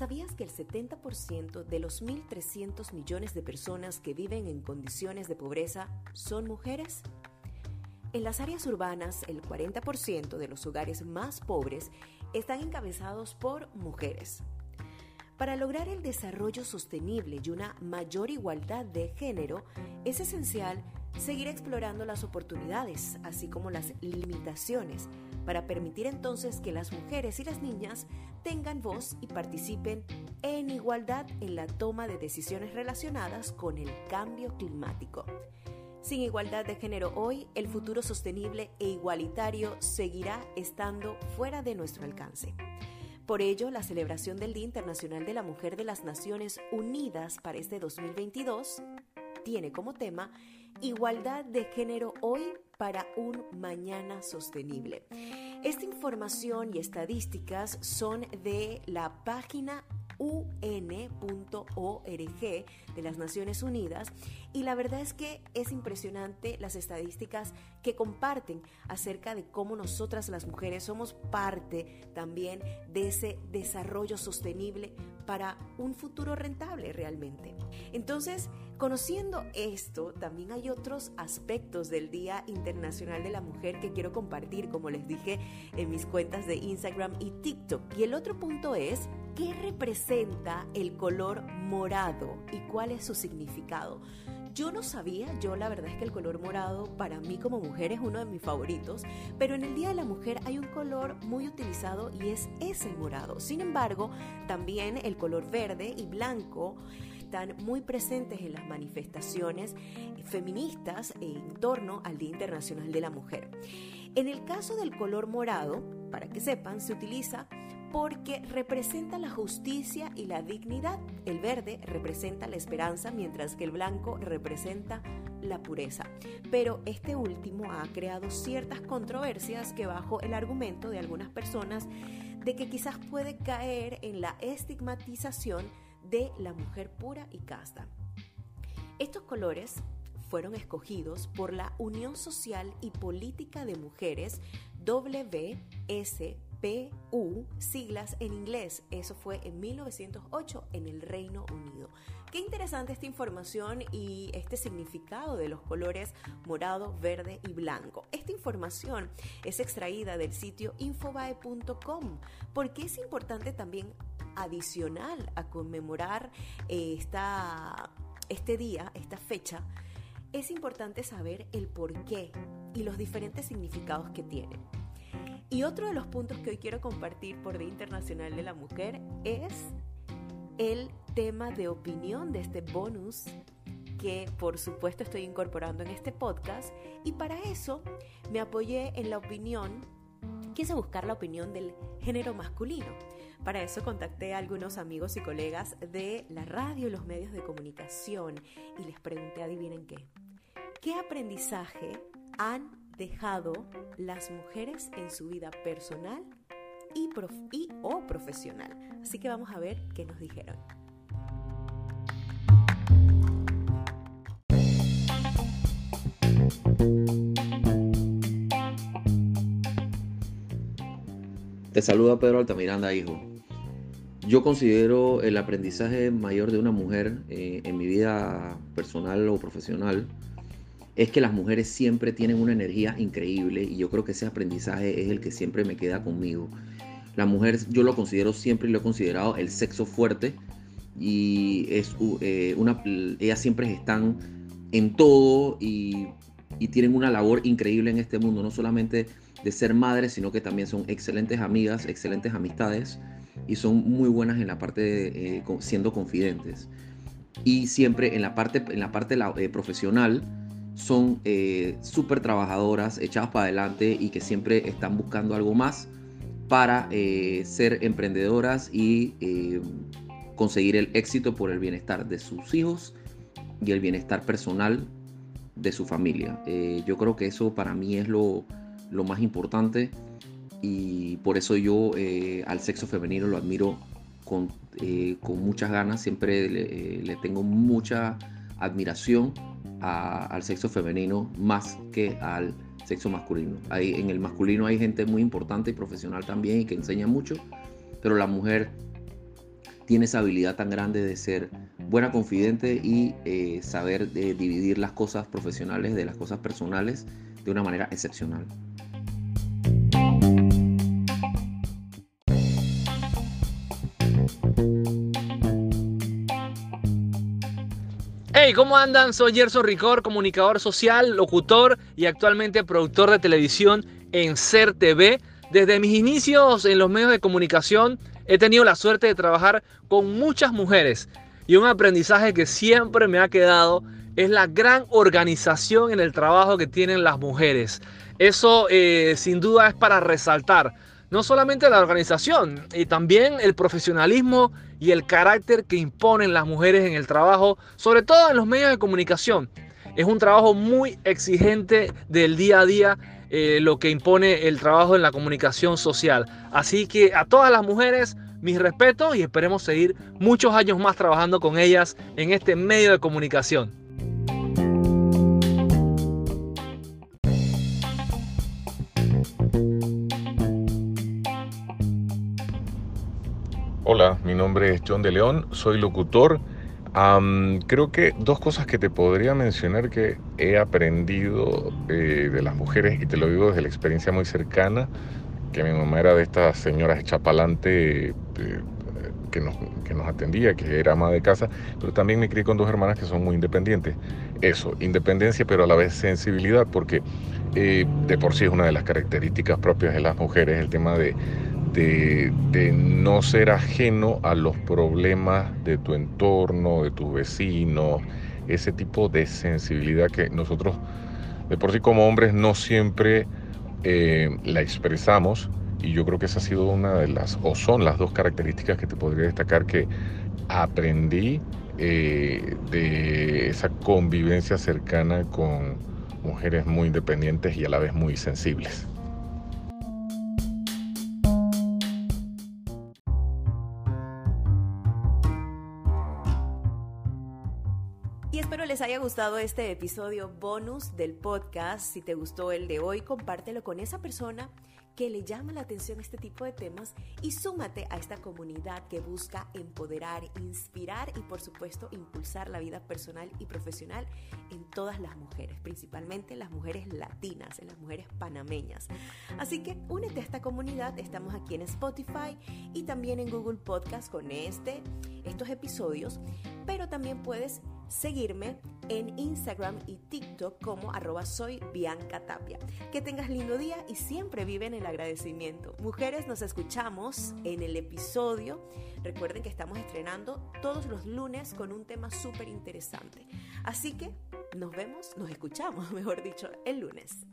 ¿Sabías que el 70% de los 1.300 millones de personas que viven en condiciones de pobreza son mujeres? En las áreas urbanas, el 40% de los hogares más pobres están encabezados por mujeres. Para lograr el desarrollo sostenible y una mayor igualdad de género, es esencial seguir explorando las oportunidades, así como las limitaciones, para permitir entonces que las mujeres y las niñas tengan voz y participen en igualdad en la toma de decisiones relacionadas con el cambio climático. Sin igualdad de género hoy, el futuro sostenible e igualitario seguirá estando fuera de nuestro alcance. Por ello, la celebración del Día Internacional de la Mujer de las Naciones Unidas para este 2022 tiene como tema Igualdad de género hoy para un mañana sostenible. Esta información y estadísticas son de la página un.org de las Naciones Unidas y la verdad es que es impresionante las estadísticas que comparten acerca de cómo nosotras las mujeres somos parte también de ese desarrollo sostenible para un futuro rentable realmente. Entonces, conociendo esto, también hay otros aspectos del Día Internacional de la Mujer que quiero compartir, como les dije en mis cuentas de Instagram y TikTok. Y el otro punto es ¿Qué representa el color morado y cuál es su significado? Yo no sabía, yo la verdad es que el color morado para mí como mujer es uno de mis favoritos, pero en el Día de la Mujer hay un color muy utilizado y es ese morado. Sin embargo, también el color verde y blanco están muy presentes en las manifestaciones feministas en torno al Día Internacional de la Mujer. En el caso del color morado, para que sepan, se utiliza porque representa la justicia y la dignidad. El verde representa la esperanza, mientras que el blanco representa la pureza. Pero este último ha creado ciertas controversias que bajo el argumento de algunas personas de que quizás puede caer en la estigmatización de la mujer pura y casta. Estos colores fueron escogidos por la Unión Social y Política de Mujeres WS PU, siglas en inglés. Eso fue en 1908 en el Reino Unido. Qué interesante esta información y este significado de los colores morado, verde y blanco. Esta información es extraída del sitio infobae.com porque es importante también adicional a conmemorar eh, esta, este día, esta fecha, es importante saber el por qué y los diferentes significados que tienen. Y otro de los puntos que hoy quiero compartir por Día Internacional de la Mujer es el tema de opinión de este bonus que por supuesto estoy incorporando en este podcast y para eso me apoyé en la opinión, quise buscar la opinión del género masculino. Para eso contacté a algunos amigos y colegas de la radio y los medios de comunicación y les pregunté, adivinen qué, ¿qué aprendizaje han dejado las mujeres en su vida personal y, o profesional. Así que vamos a ver qué nos dijeron. Te saluda Pedro Altamiranda, hijo. Yo considero el aprendizaje mayor de una mujer eh, en mi vida personal o profesional es que las mujeres siempre tienen una energía increíble y yo creo que ese aprendizaje es el que siempre me queda conmigo. La mujer yo lo considero siempre y lo he considerado el sexo fuerte y es eh, una, ellas siempre están en todo y, y tienen una labor increíble en este mundo, no solamente de ser madres, sino que también son excelentes amigas, excelentes amistades y son muy buenas en la parte de, eh, siendo confidentes. Y siempre en la parte, en la parte eh, profesional, son eh, súper trabajadoras, echadas para adelante y que siempre están buscando algo más para eh, ser emprendedoras y eh, conseguir el éxito por el bienestar de sus hijos y el bienestar personal de su familia. yo creo que eso para mí es lo, más importante y por eso yo al sexo femenino lo admiro con, muchas ganas, siempre le tengo mucha admiración al sexo femenino más que al sexo masculino. Hay, en el masculino hay gente muy importante y profesional también y que enseña mucho, pero la mujer tiene esa habilidad tan grande de ser buena confidente y eh, saber eh, dividir las cosas profesionales de las cosas personales de una manera excepcional. Hey, ¿cómo andan? Soy Gerson Ricor, comunicador social, locutor y actualmente productor de televisión en Ser TV. Desde mis inicios en los medios de comunicación he tenido la suerte de trabajar con muchas mujeres y un aprendizaje que siempre me ha quedado es la gran organización en el trabajo que tienen las mujeres. Eso eh, sin duda es para resaltar no solamente la organización, y también el profesionalismo y el carácter que imponen las mujeres en el trabajo, sobre todo en los medios de comunicación. Es un trabajo muy exigente del día a día, eh, lo que impone el trabajo en la comunicación social. Así que a todas las mujeres, mis respetos y esperemos seguir muchos años más trabajando con ellas en este medio de comunicación. Hola, mi nombre es John de León, soy locutor. creo que dos cosas que te podría mencionar que he aprendido eh, de las mujeres, y te lo digo desde la experiencia muy cercana, que mi mamá era de estas señoras chapalante eh, que, nos, que nos atendía, que era ama de casa, pero también me crié con dos hermanas que son muy independientes. Eso, independencia, pero a la vez sensibilidad, porque eh, de por sí es una de las características propias de las mujeres, el tema de de, no ser ajeno a los problemas de tu entorno, de tus vecinos, ese tipo de sensibilidad que nosotros de por sí como hombres no siempre eh, la expresamos y yo creo que esa ha sido una de las, o son las dos características que te podría destacar que aprendí eh, de esa convivencia cercana con mujeres muy independientes y a la vez muy sensibles. Les haya gustado este episodio bonus del podcast. Si te gustó el de hoy, compártelo con esa persona que le llama la atención este tipo de temas y súmate a esta comunidad que busca empoderar, inspirar y por supuesto impulsar la vida personal y profesional en todas las mujeres, principalmente las mujeres latinas, en las mujeres panameñas. Así que únete a esta comunidad, estamos aquí en Spotify y también en Google Podcast con este, estos episodios, pero también puedes seguirme en Instagram y TikTok como arroba. Que tengas lindo día y siempre vive en el agradecimiento. Mujeres, nos escuchamos en el episodio. Recuerden que estamos estrenando todos los lunes con un tema súper interesante. Así que nos vemos, nos escuchamos, mejor dicho, el lunes.